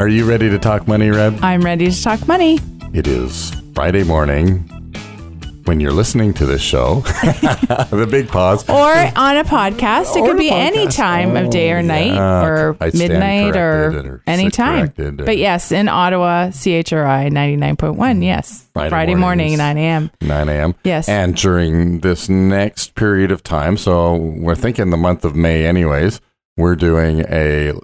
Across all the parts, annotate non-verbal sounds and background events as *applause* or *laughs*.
Are you ready to talk money, Reb? I'm ready to talk money. It is Friday morning when you're listening to this show. *laughs* the big pause. Or on a podcast. It Or could a be podcast. any time of day or Oh, night yeah. or I stand midnight corrected or or any sit time. corrected or- But yes, in Ottawa, CHRI 99.1. Yes. Friday Friday, morning, mornings. 9 a.m. 9 a.m. Yes. And during this next period of time, so we're thinking the month of May anyways, we're doing a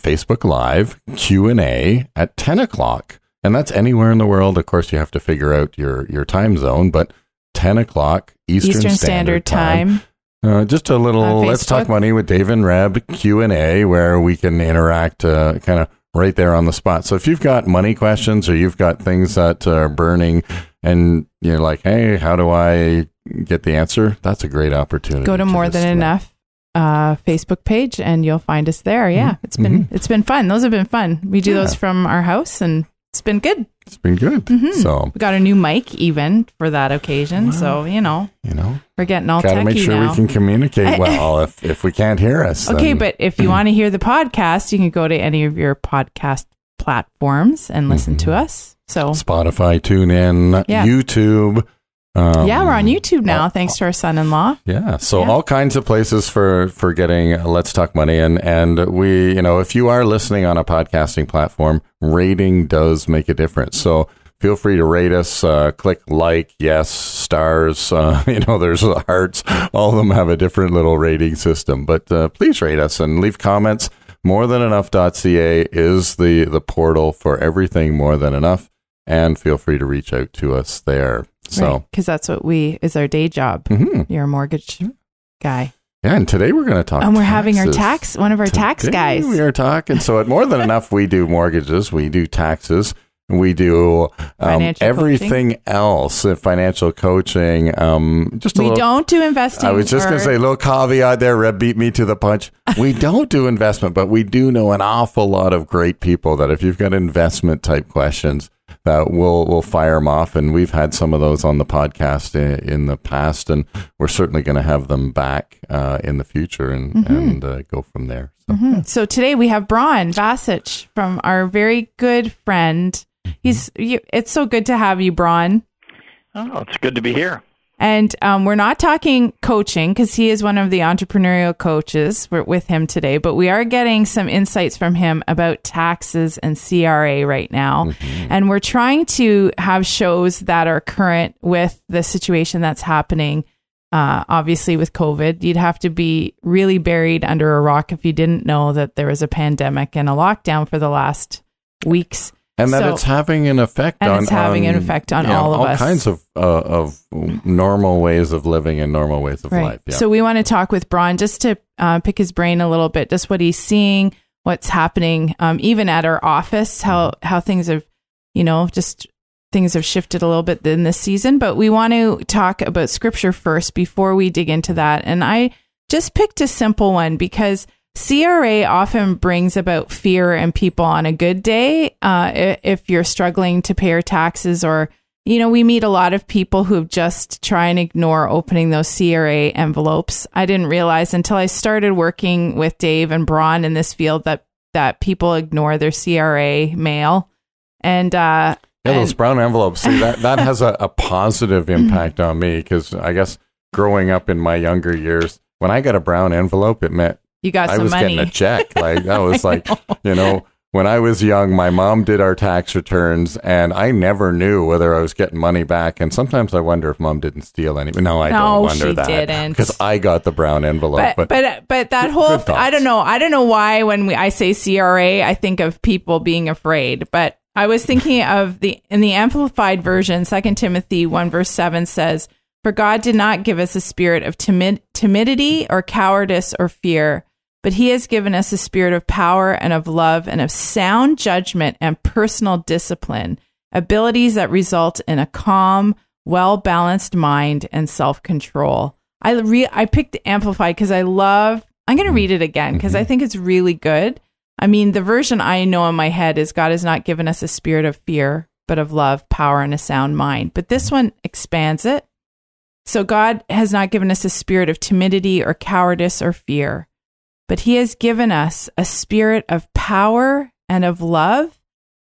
Facebook Live Q&A at 10 o'clock. And that's anywhere in the world. Of course, you have to figure out your, your time zone, but 10 o'clock Eastern, Eastern Standard Time. Uh, just a little let's talk money with Dave and Reb Q and A where we can interact uh, kind of right there on the spot. So if you've got money questions or you've got things that are burning and you're like, hey, how do I get the answer? That's a great opportunity. Go to More Than Enough uh, Facebook page and you'll find us there. Yeah. It's been it's been fun. Those have been fun. We do Mm-hmm. Yeah. those from our house and it's been good. It's been good. Mhm. So We got a new mic even for that occasion. So, you know, you know, we're getting all got to make sure now. we can communicate *laughs* well. if if we can't hear us, Okay, then- but if you *clears throat* want to hear the podcast, you can go to any of your podcast platforms and listen to Mm-hmm. us. So, Spotify, TuneIn, Yeah. YouTube. Um, yeah, we're on YouTube now, all- thanks to our son-in-law. Yeah, so Yeah. all kinds of places for for getting uh, Let's Talk Money, and and we, you know, if you are listening on a podcasting platform, rating does make a difference. So feel free to rate us. Uh, click like, yes, stars. Uh, *laughs* you know, there's hearts. All of them have a different little rating system, but uh, please rate us and leave comments. More than enough.ca is the the portal for everything more than enough, and feel free to reach out to us there. So. because that's what we is our day job. mhm. You're a mortgage guy, Yeah, and today we're going to talk. and we're having our tax one of our tax guys. We are talking. So at more than *laughs* enough, we do mortgages, we do taxes, we do um, everything else. Uh, financial coaching. Um, just we little. don't do investing. I was just going to say a little caveat there. Reb beat me to the punch. We *laughs* don't do investment, but we do know an awful lot of great people that if you've got investment type questions, that we'll we'll fire them off. And we've had some of those on the podcast in, in the past, and we're certainly going to have them back uh, in the future and Mm-hmm. and uh, go from there. So. Mhm. So today we have Braun Vasich from our very good friend. He's. You, it's so good to have you, Braun. Oh, it's good to be here. And um, we're not talking coaching because he is one of the entrepreneurial coaches. We're with him today, but we are getting some insights from him about taxes and CRA right now. And we're trying to have shows that are current with the situation that's happening. Uh, obviously, with COVID, you'd have to be really buried under a rock if you didn't know that there was a pandemic and a lockdown for the last weeks. And that So- it's having an effect And on it's having an effect on you know, all of all us. kinds of uh, of normal ways of living and normal ways of life. Yeah. So we want to talk with Braun just to uh, pick his brain a little bit, just what he's seeing, what's happening, um, even at our office, how how things have, you know, just things have shifted a little bit in this season. But we want to talk about scripture first before we dig into that. And I just picked a simple one because CRA often brings about fear in people on a good day. Uh, if you're struggling to pay your taxes, or you know, we meet a lot of people who just try and ignore opening those CRA envelopes. I didn't realize until I started working with Dave and Braun in this field that that people ignore their CRA mail, and uh, Yeah, those and- brown envelopes. See, that that has a, a *laughs* positive impact on me because I guess growing up in my younger years, when I got a brown envelope, it meant you got I some was money. getting a check. *laughs* Like I was like, you know, when I was young, my mom did our tax returns, and I never knew whether I was getting money back. And sometimes I wonder if mom didn't steal any. No, I No, don't wonder she that didn't. because I got the brown envelope. but but but that Good- whole. I don't know I don't know why when we I say CRA I think of people being afraid but I was thinking *laughs* of the in the amplified version 2 Timothy 1 verse 7 says for God did not give us a spirit of timid timidity or cowardice or fear but he has given us a spirit of power and of love and of sound judgment and personal discipline, abilities that result in a calm, well balanced mind and self control. I re- I picked Amplified because I love. I'm going to read it again because I mm-hmm. think it's really good. I mean, the version I know in my head is God has not given us a spirit of fear, but of love, power, and a sound mind. But this one expands it. So God has not given us a spirit of timidity or cowardice or fear, but He has given us a spirit of power and of love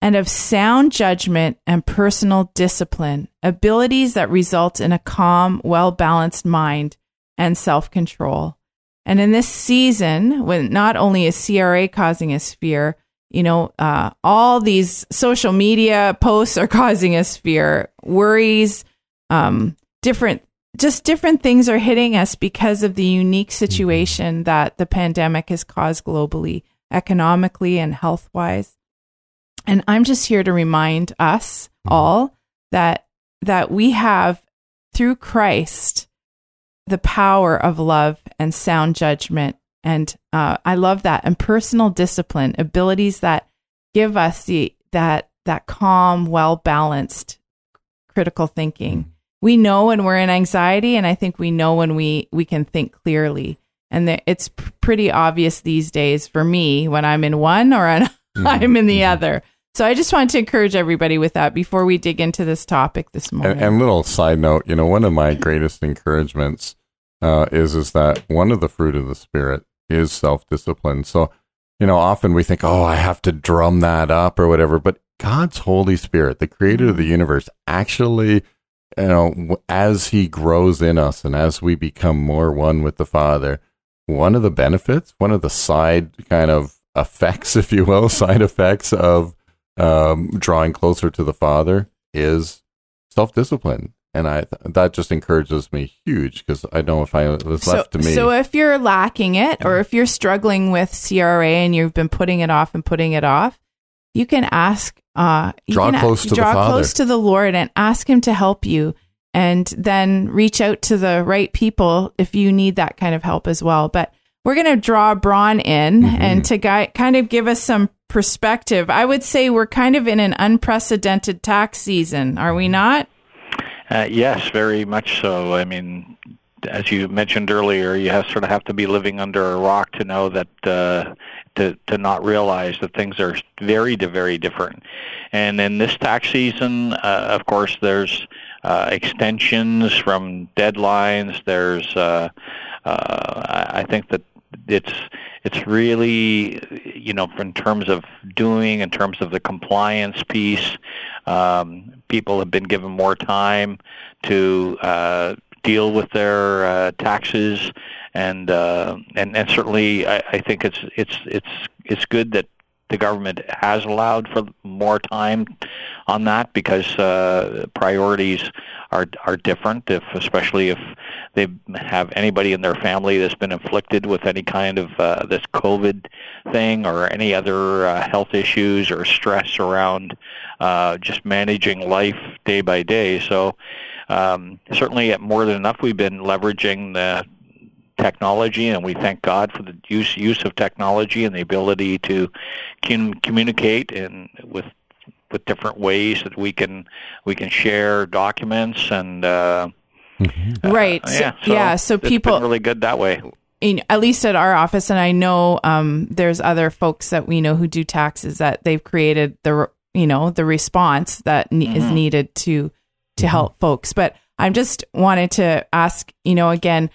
and of sound judgment and personal discipline, abilities that result in a calm, well balanced mind and self control. And in this season, when not only is CRA causing us fear, you know, uh, all these social media posts are *laughs* causing us fear, worries, um, different, just different things are hitting us because of the unique situation that the pandemic has caused globally, economically and health wise. And I'm just here to remind us all that that we have through Christ the power of love and sound judgment. And uh, I love that and personal discipline, abilities that give us the that that calm, well balanced, critical thinking. We know when we're in anxiety, and I think we know when we we can think clearly. And the, it's p- pretty obvious these days for me when I'm in one or an, *laughs* mm-hmm. I'm in the mm-hmm. other. So I just want to encourage everybody with that before we dig into this topic this morning. And, and little side note, you know, one of my greatest encouragements uh, is is that one of the fruit of the spirit is self discipline. So, you know, often we think, oh, I have to drum that up or whatever, but God's Holy Spirit, the Creator of the mm-hmm. universe, actually, you know, as He grows in us and as we become more one with the Father, one of the benefits, one of the side kind of effects, *laughs* if you will, side effects of um, drawing closer to the Father is self discipline. And I that just encourages me huge because I know if I was so, left to me, so if you're lacking it or if you're struggling with CRA and you've been putting it off and putting it off, you can ask uh you Draw can close to the Father. draw Father. close to the Lord and ask him to help you and then reach out to the right people if you need that kind of help as well. But we're going to draw Braun in Mm-hmm. and to gui- kind of give us some perspective. I would say we're kind of in an unprecedented tax season, are we not? Uh, yes, very much so. I mean, as you mentioned earlier, you have sort of have to be living under a rock to know that uh, to to not realize that things are very very different. And in this tax season, uh, of course, there's uh, extensions from deadlines. There's uh, uh, I think that it's it's really you know in terms of doing in terms of the compliance piece um, people have been given more time to uh, deal with their uh, taxes and uh, and and certainly I, I think it's it's it's it's good that the government has allowed for more time on that because uh, priorities are are different. If especially if they have anybody in their family that's been inflicted with any kind of uh, this COVID thing or any other uh, health issues or stress around uh, just managing life day by day. So um, certainly at more than enough, we've been leveraging the technology, and we thank God for the use use of technology and the ability to com- communicate and with with different ways that we can we can share documents and uh, right. uh, yeah, so yeah. So people, really good that way. in, at least at our office, and I know um, there's other folks that we know who do taxes that they've created the you know the response that ne- is needed to to help folks. But I'm just wanted to ask, you know, again,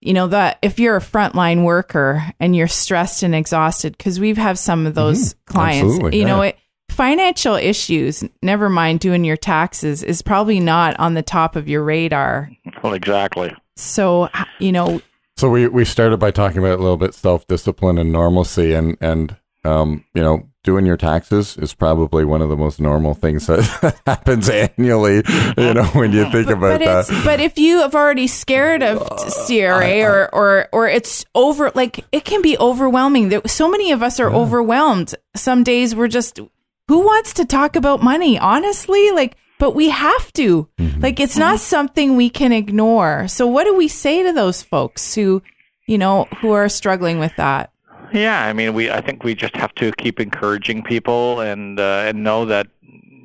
you know that if you're a frontline worker and you're stressed and exhausted, because we've have some of those clients, Absolutely, you know, yeah. it financial issues. Never mind doing your taxes is probably not on the top of your radar. Well, exactly. So you know, So we we started by talking about a little bit self discipline and normalcy, and and um you know doing your taxes is probably one of the most normal things that *laughs* happens annually. You know *laughs* when you think about but that. but if you have already scared of uh, CRA or or or it's over like it can be overwhelming. So many of us are overwhelmed. Some days we're just who wants to talk about money honestly like but we have to. Mm-hmm. Like it's not mm-hmm. something we can ignore. So what do we say to those folks who you know who are struggling with that? Yeah, I mean, we I think we just have to keep encouraging people and uh, and know that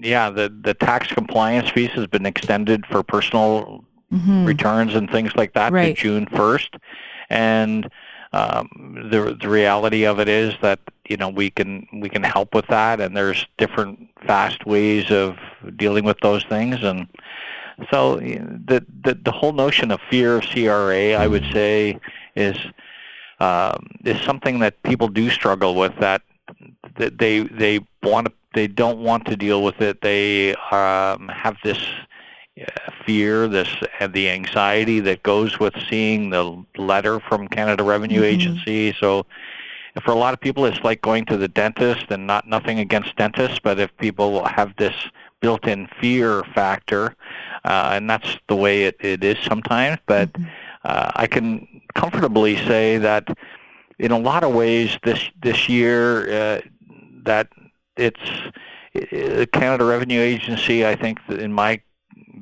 yeah, the the tax compliance piece has been extended for personal Mhm. returns and things like that Right. to June 1st. And um, the the reality of it is that you know we can we can help with that, and there's different fast ways of dealing with those things, and so the the the whole notion of fear of CRA, I would say, is um, is something that people do struggle with. That that they they want to they don't want to deal with it. They um, have this uh, fear, this and the anxiety that goes with seeing the letter from Canada Revenue Mhm. Agency. So for a lot of people, it's like going to the dentist, and not nothing against dentists, but if people have this built-in fear factor, uh, and that's the way it, it is sometimes. But uh, I can comfortably say that in a lot of ways this this year uh, that it's uh, Canada Revenue Agency. I think in my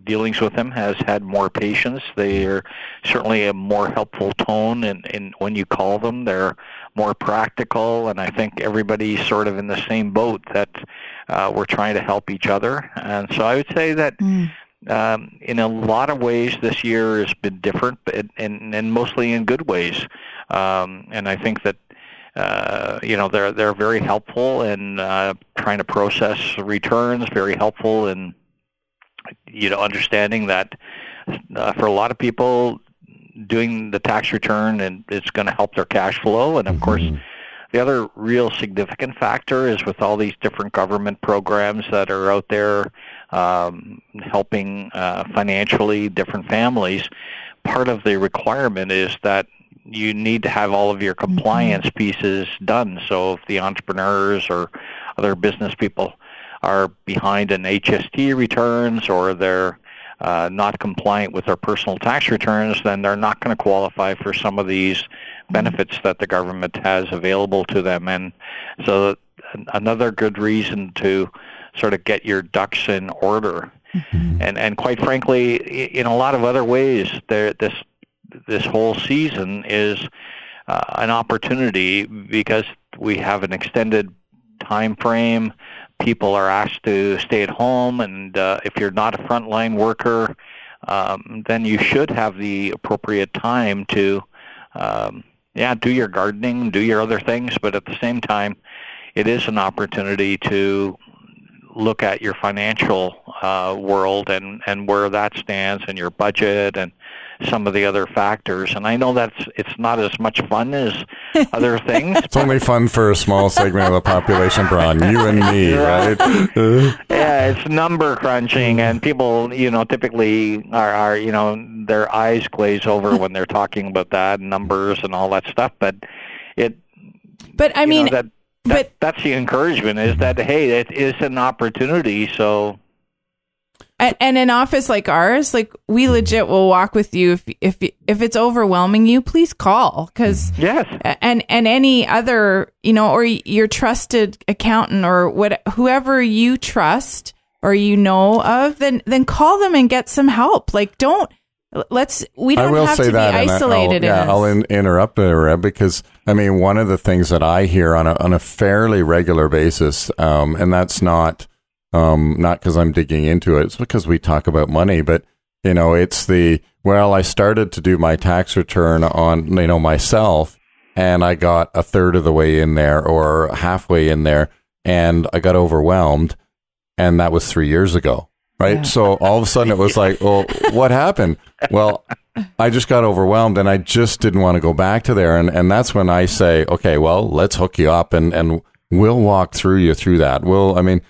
dealings with them has had more patience. They are certainly a more helpful tone, and in, in when you call them, they're more practical. And I think everybody's sort of in the same boat that uh, we're trying to help each other. And so I would say that Mm. Um, in a lot of ways this year has been different, but and, and mostly in good ways. Um, and I think that uh, you know they're they're very helpful in uh, trying to process returns. Very helpful in you know understanding that uh, for a lot of people doing the tax return and it's going to help their cash flow. And of course, the other real significant factor is with all these different government programs that are out there um, helping uh, financially different families. Part of the requirement is that you need to have all of your compliance pieces done. So if the entrepreneurs or other business people are behind in HST returns or they're uh, not compliant with their personal tax returns, then they're not going to qualify for some of these benefits that the government has available to them. And so another good reason to sort of get your ducks in order. And and quite frankly, in a lot of other ways, there this this whole season is uh, an opportunity because we have an extended time frame. People are asked to stay at home, and uh, if you're not a frontline worker, um, then you should have the appropriate time to, um, yeah, do your gardening, do your other things. But at the same time, it is an opportunity to look at your financial uh, world and, and where that stands and your budget and some of the other factors. And I know that's it's not as much fun as *laughs* other things. It's only fun for a small segment of the population, Braun. You and me, *laughs* right? *laughs* yeah, it's number crunching, and people, you know, typically are, are you know, their eyes glaze over when they're talking about that numbers and all that stuff. But it, But I mean, know, that, that but- that's the encouragement is that hey, it is an opportunity. So And, and an office like ours, like we legit will walk with you if if if it's overwhelming you, please call because yes, and and any other you know or your trusted accountant or what whoever you trust or you know of, then then call them and get some help. Like don't let's we don't will have say to that, be and I- isolated. I'll, yeah, I'll in, interrupt there, because I mean, one of the things that I hear on a on a fairly regular basis, um, and that's not um, not because I'm digging into it, it's because we talk about money, but you know, it's the well, I started to do my tax return on you know myself, and I got a third of the way in there or halfway in there, and I got overwhelmed, and that was three years ago. Right. Yeah. So all of a sudden it was like, well, what happened? Well, I just got overwhelmed and I just didn't want to go back to there. And, and that's when I say, okay, well, let's hook you up and, and we'll walk through you through that. We'll, I mean,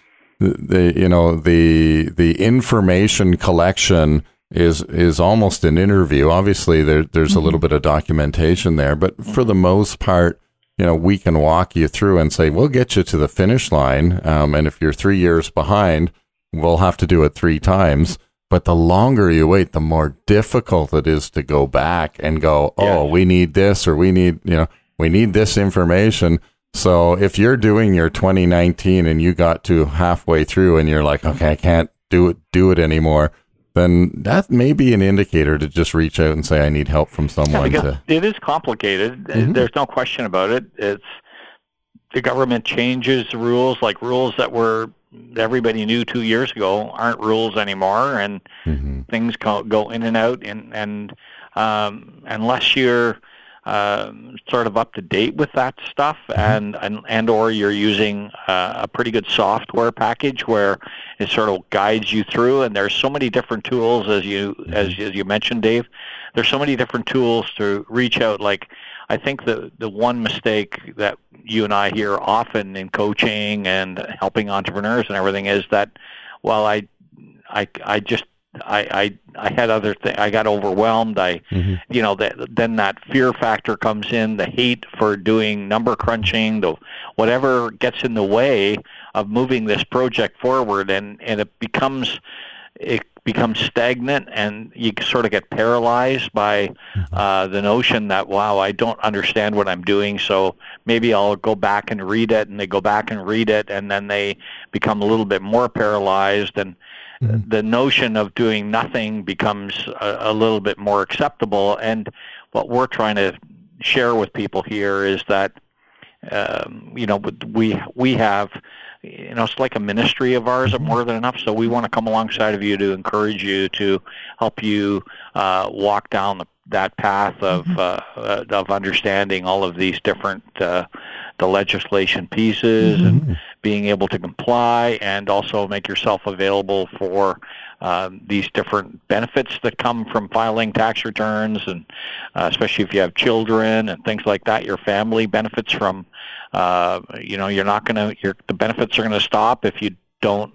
the, you know, the, the information collection is, is almost an interview. Obviously there, there's a little bit of documentation there, but for the most part, you know, we can walk you through and say, we'll get you to the finish line. Um, and if you're three years behind, we'll have to do it three times. But the longer you wait, the more difficult it is to go back and go, oh, we need this or we need, you know, we need this information. So if you're doing your 2019 and you got to halfway through and you're like, okay, I can't do it, do it anymore. then that may be an indicator to just reach out and say, I need help from someone because to. it is complicated. Mhm. There's no question about it. It's the government changes the rules, like rules that were everybody knew two years ago aren't rules anymore, and Mhm. things go, go in and out. And and um, unless you're um, sort of up to date with that stuff, and and and or you're using uh, a pretty good software package where it sort of guides you through. And there's so many different tools, as you as as you mentioned, Dave. There's so many different tools to reach out. Like I think the the one mistake that you and I hear often in coaching and helping entrepreneurs and everything is that, well, I I I just I I, I had other things. I got overwhelmed. I Mhm. you know that then that fear factor comes in, the hate for doing number crunching, the whatever gets in the way of moving this project forward, and and it becomes it becomes stagnant and you sort of get paralyzed by uh, the notion that wow I don't understand what I'm doing so maybe I'll go back and read it and they go back and read it and then they become a little bit more paralyzed and the notion of doing nothing becomes a, a little bit more acceptable. And what we're trying to share with people here is that um, you know we we have you know it's like a ministry of ours at more than enough. So we want to come alongside of you to encourage you to help you uh, walk down the, that path of uh, uh, of understanding all of these different uh, the legislation pieces and being able to comply and also make yourself available for um, these different benefits that come from filing tax returns and uh, especially if you have children and things like that your family benefits from uh, you know you're not going to your the benefits are going to stop if you don't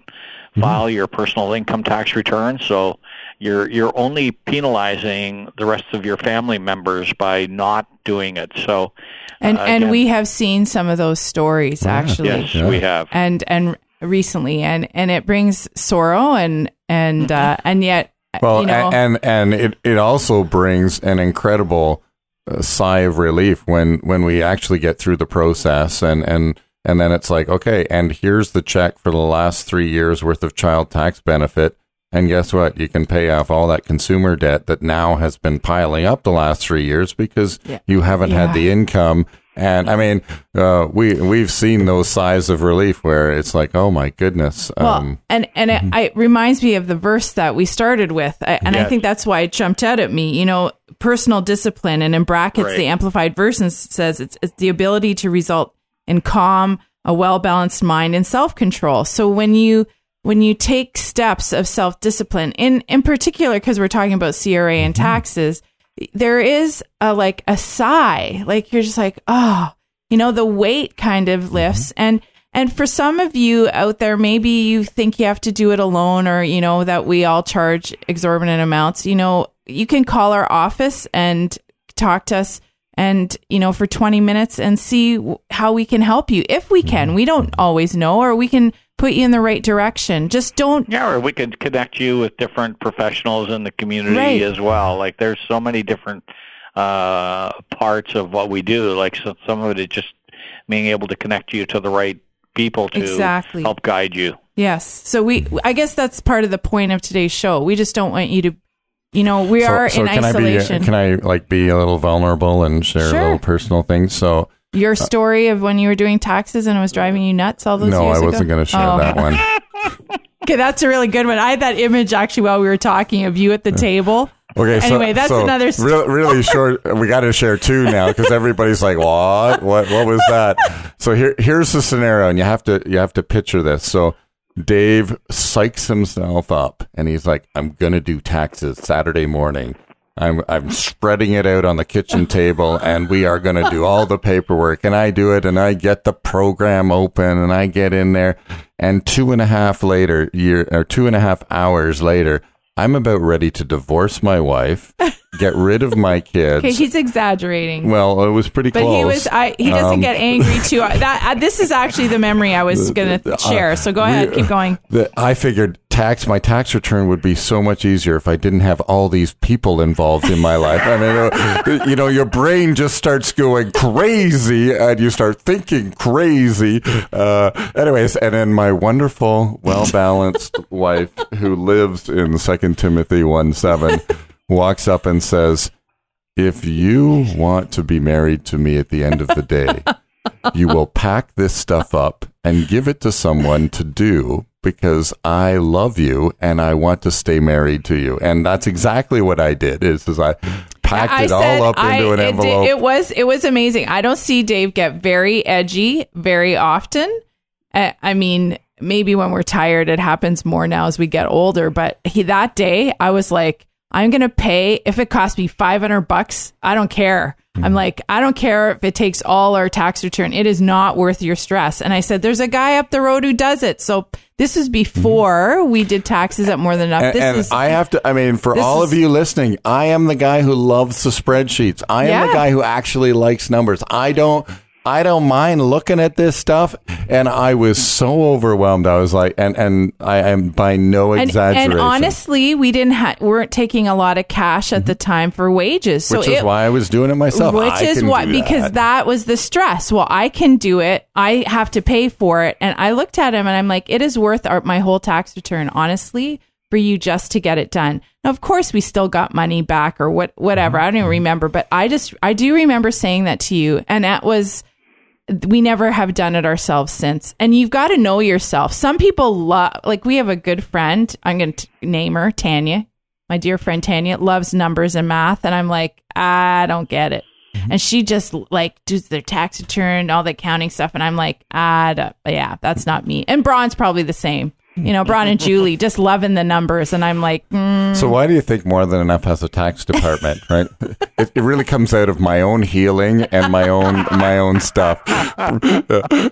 file your personal income tax return. So you're you're only penalizing the rest of your family members by not doing it so And uh, and again- we have seen some of those stories actually. yes Yeah. we have And and recently and and it brings sorrow and and uh and yet Well, you know a- and and it it also brings an incredible uh, sigh of relief when when we actually get through the process and and and then it's like okay, and here's the check for the last three years worth of child tax benefit. And guess what? You can pay off all that consumer debt that now has been piling up the last three years because Yeah. you haven't Yeah. had the income. And I mean, uh, we we've seen those sighs of relief where it's like, oh my goodness. Well, Um, and and it, it reminds me of the verse that we started with, I, and I think that's why it jumped out at me. You know, personal discipline, and in brackets, Right. the amplified version says it's, it's the ability to result in calm, a well balanced mind, and self control. So when you when you take steps of self discipline, in in particular, because we're talking about CRA and mm-hmm. taxes, there is a like a sigh, like you're just like, oh, you know, the weight kind of mm-hmm. lifts and. And for some of you out there, maybe you think you have to do it alone or, you know, that we all charge exorbitant amounts. You know, you can call our office and talk to us and, you know, for 20 minutes and see how we can help you. If we can, we don't always know, or we can put you in the right direction. Just don't, Yeah, or we could connect you with different professionals in the community Right. as well. Like there's so many different uh, parts of what we do. Like so, some of it is just being able to connect you to the right people to Exactly. help guide you. yes. So we, I guess that's part of the point of today's show. We just don't want you to, you know, we are in can isolation. I be uh, can I like be a little vulnerable and share Sure. a little personal things? So Your uh, story of when you were doing taxes and it was driving you nuts all those no, years I wasn't going to share Oh. that one. *laughs* *laughs* Okay, that's a really good one. I had that image actually while we were talking of you at the table. Okay, so, Anyway, that's so another st- really, really short. *laughs* We got to share two now because everybody's like, "What? What? What was that?" So here, here's the scenario, and you have to you have to picture this. So Dave psychs himself up, and he's like, "I'm gonna do taxes Saturday morning." I'm I'm spreading it out on the kitchen *laughs* table, and we are going to do all the paperwork. And I do it, and I get the program open, and I get in there. And two and a half later, year or two and a half hours later, I'm about ready to divorce my wife, *laughs* get rid of my *laughs* kids. Okay, he's exaggerating. well, it was pretty but close. he was I he doesn't Um, get angry *laughs* too. That this is actually the memory I was going *laughs* to share. So go ahead, we- keep going. the, I figured tax my tax return would be so much easier if I didn't have all these people involved in my life. I mean, uh, you know, your brain just starts going crazy, and you start thinking crazy. Uh, anyways, and then my wonderful, well balanced wife, who lives in Second Timothy one seven, walks up and says, "If you want to be married to me at the end of the day." *laughs* you will pack this stuff up and give it to someone to do because I love you and I want to stay married to you. And that's exactly what I did. Is, is I packed I it all up I- into an it envelope. It, was it was amazing. I don't see Dave get very edgy very often. Uh, I mean, maybe when we're tired, it happens more now as we get older. But he that day, I was like, I'm gonna pay if it costs me 500 bucks. I don't care. Mm-hmm. I'm like, I don't care if it takes all our tax return. It is not worth your stress. And I said, there's a guy up the road who does it. So this is before we did taxes at more than enough. and, this and is I have to, I mean, for all is- of you listening, I am the guy who loves the spreadsheets. I am Yeah. the guy who actually likes numbers. I don't, I don't mind looking at this stuff. And I was so overwhelmed. I was like, and, and I am by no exaggeration. and honestly, we didn't ha- weren't taking a lot of cash at the mm-hmm. time for wages. So which is it, why I was doing it myself. which I is do because that. that was the stress. Well, I can do it. I have to pay for it, and I looked at him and I'm like, it is worth our, my whole tax return, honestly, for you just to get it done. Now, of course, we still got money back or what, whatever. Mm-hmm. I don't even mm-hmm. remember, but I just I do remember saying that to you, and that was we never have done it ourselves since. And you've got to know yourself. Some people love, like we have a good friend. I'm going to name her Tanya. My dear friend Tanya loves numbers and math. And I'm like, I don't get it. Mm-hmm. And she just like does their tax return, all the accounting stuff. And I'm like, don't, yeah, that's not me. And Braun's probably the same. You know, Braun and Julie just loving the numbers. And I'm like, mm, So why do you think More Than Enough has a tax department, right? It, it really comes out of my own healing and my own my own stuff. Uh,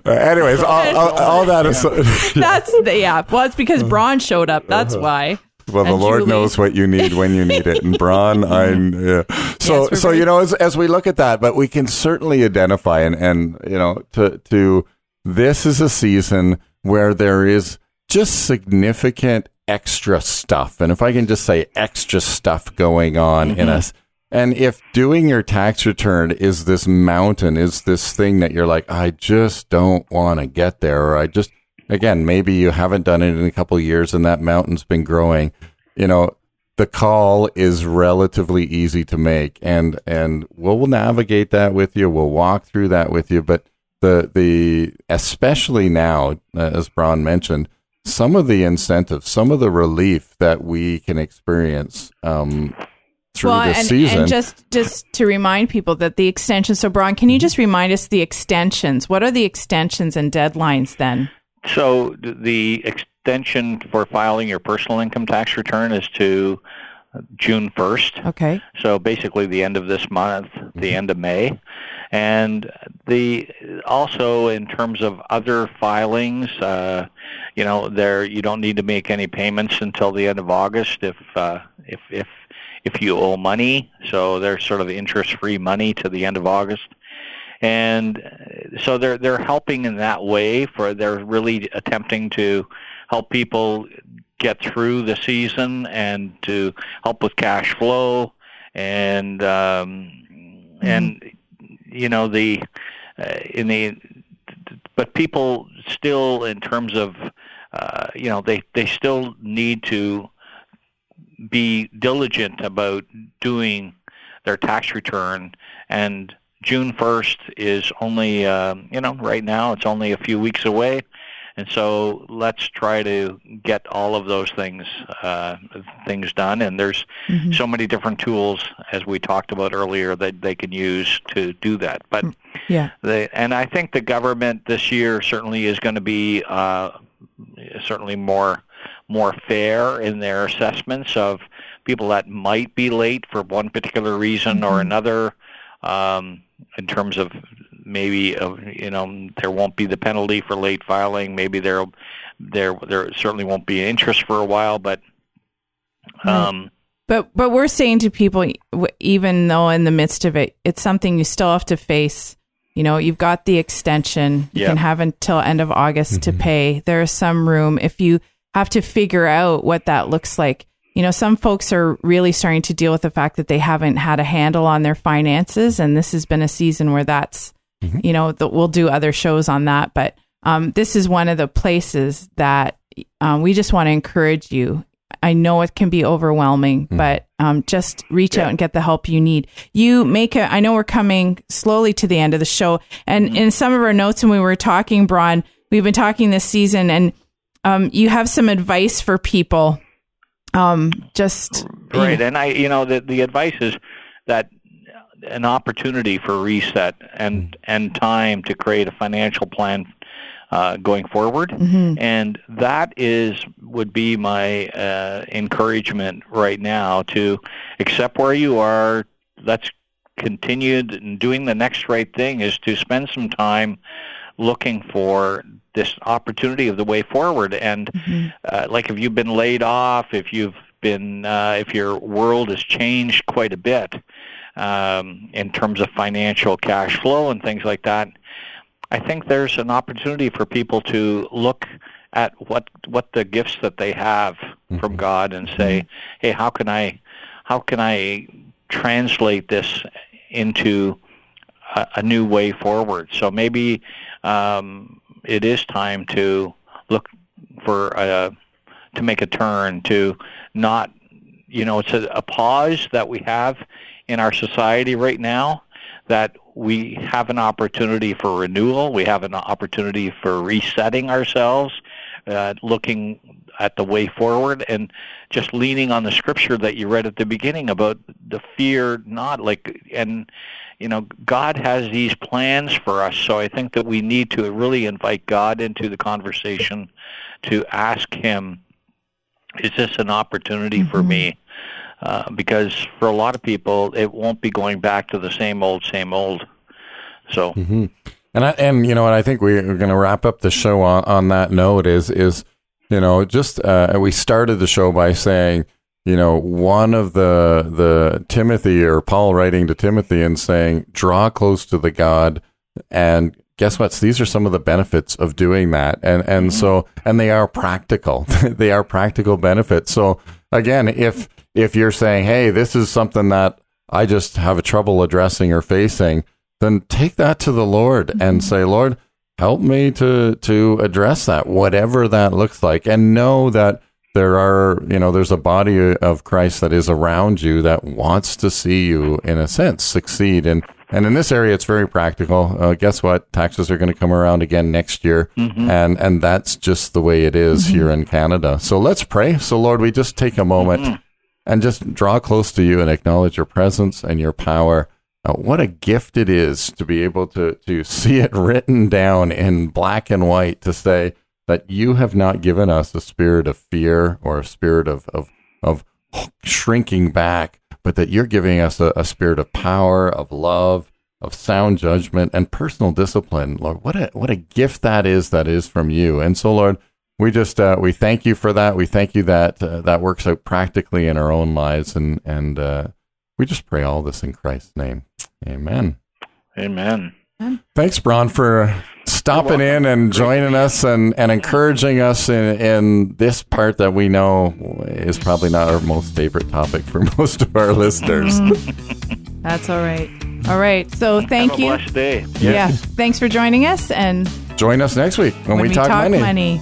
anyways, all, all, all that is *laughs* that's the, yeah. Well, it's because Braun showed up. That's why. well, the Lord Julie. knows what you need when you need it. And Braun, I *laughs* yeah. So Yes, so you know as as we look at that, but we can certainly identify and and you know to to this is a season where there is just significant extra stuff, and if I can just say extra stuff going on in us. And if doing your tax return is this mountain, is this thing that you're like, I just don't want to get there, or I just, again, maybe you haven't done it in a couple of years and that mountain's been growing, you know, the call is relatively easy to make and, and we'll navigate that with you. We'll walk through that with you. But the, the, especially now, uh, as Braun mentioned, some of the incentives, some of the relief that we can experience, um, through well, this and, season. and just just to remind people that the extensions. So, Brian, can you just remind us the extensions? What are the extensions and deadlines then? So the extension for filing your personal income tax return is to uh, June 1st. Okay. So basically the end of this month, the end of May. And the also in terms of other filings, uh, you know, there you don't need to make any payments until the end of August if uh, if if if you owe money. So there's sort of interest-free money to the end of August and uh, so they're they're helping in that way for they're really attempting to help people get through the season and to help with cash flow and um, and you know the uh, in the but people still in terms of uh, you know they they still need to be diligent about doing their tax return. And June 1st is only um, you know right now it's only a few weeks away and so let's try to get all of those things uh, things done and there's so many different tools as we talked about earlier that they can use to do that but Yeah. they, and I think the government this year certainly is going to be uh, certainly more more fair in their assessments of people that might be late for one particular reason or another. Um, in terms of maybe of you know there won't be the penalty for late filing. Maybe there there there certainly won't be interest for a while, but um, But but we're saying to people, even though in the midst of it, it's something you still have to face. You know, you've got the extension. You Yeah. can have until end of August to pay. There is some room if you have to figure out what that looks like. You know, some folks are really starting to deal with the fact that they haven't had a handle on their finances, and this has been a season where that's, you know, the, we'll do other shows on that, but um, this is one of the places that um, we just want to encourage you. I know it can be overwhelming, but um, just reach out and get the help you need. You make a, I know we're coming slowly to the end of the show. And in some of our notes, when we were talking, Braun, we've been talking this season, and um, you have some advice for people. Um, just Right, and I, you know, the the advice is that an opportunity for reset and and time to create a financial plan uh, going forward, and that is would be my uh, encouragement right now to accept where you are. Let's continue and doing the next right thing is to spend some time looking for this opportunity of the way forward. And uh, like if you've been laid off if you've been uh, if your world has changed quite a bit um, in terms of financial cash flow and things like that i think there's an opportunity for people to look at what what the gifts that they have from god and say hey how can i how can i translate this into a, a new way forward. So maybe um, it is time to look for a, to make a turn to not, you know, it's a, a pause that we have in our society right now that we have an opportunity for renewal. We have an opportunity for resetting ourselves, uh, looking at the way forward, and just leaning on the scripture that you read at the beginning about the fear not like and you know God has these plans for us. So I think that we need to really invite God into the conversation to ask Him, is this an opportunity for me? Uh, because for a lot of people, it won't be going back to the same old, same old. So, And I, and you know what? I think we, we're going to wrap up the show on, on that note is is you know just uh, we started the show by saying you know one of the the Timothy or Paul writing to Timothy and saying draw close to the God and guess what? These are some of the benefits of doing that. And and so and they are practical. *laughs* They are practical benefits. So again if if you're saying hey this is something that I just have a trouble addressing or facing then take that to the Lord and mm-hmm. say, Lord, help me to to address that, whatever that looks like, and know that there are, you know, there's a body of Christ that is around you that wants to see you, in a sense, succeed. And and in this area, it's very practical. Uh, guess what? Taxes are going to come around again next year, mm-hmm. and and that's just the way it is mm-hmm. here in Canada. So let's pray. So Lord, we just take a moment and just draw close to you and acknowledge your presence and your power. Uh, what a gift it is to be able to to *laughs* see it written down in black and white to say that you have not given us a spirit of fear or a spirit of of, of shrinking back, but that you're giving us a, a spirit of power, of love, of sound judgment, and personal discipline. Lord, what a what a gift that is that is from you. And so, Lord, we just uh, we thank you for that. We thank you that uh, that works out practically in our own lives, and and uh, we just pray all this in Christ's name. Amen. Amen. Thanks, Braun, for stopping in and joining us and, and encouraging us in, in this part that we know is probably not our most favorite topic for *laughs* most of our listeners. that's all right. All right. So thank Have a you. blessed day. Yeah. Thanks for joining us. And Join us next week when, when we, talk, money. money.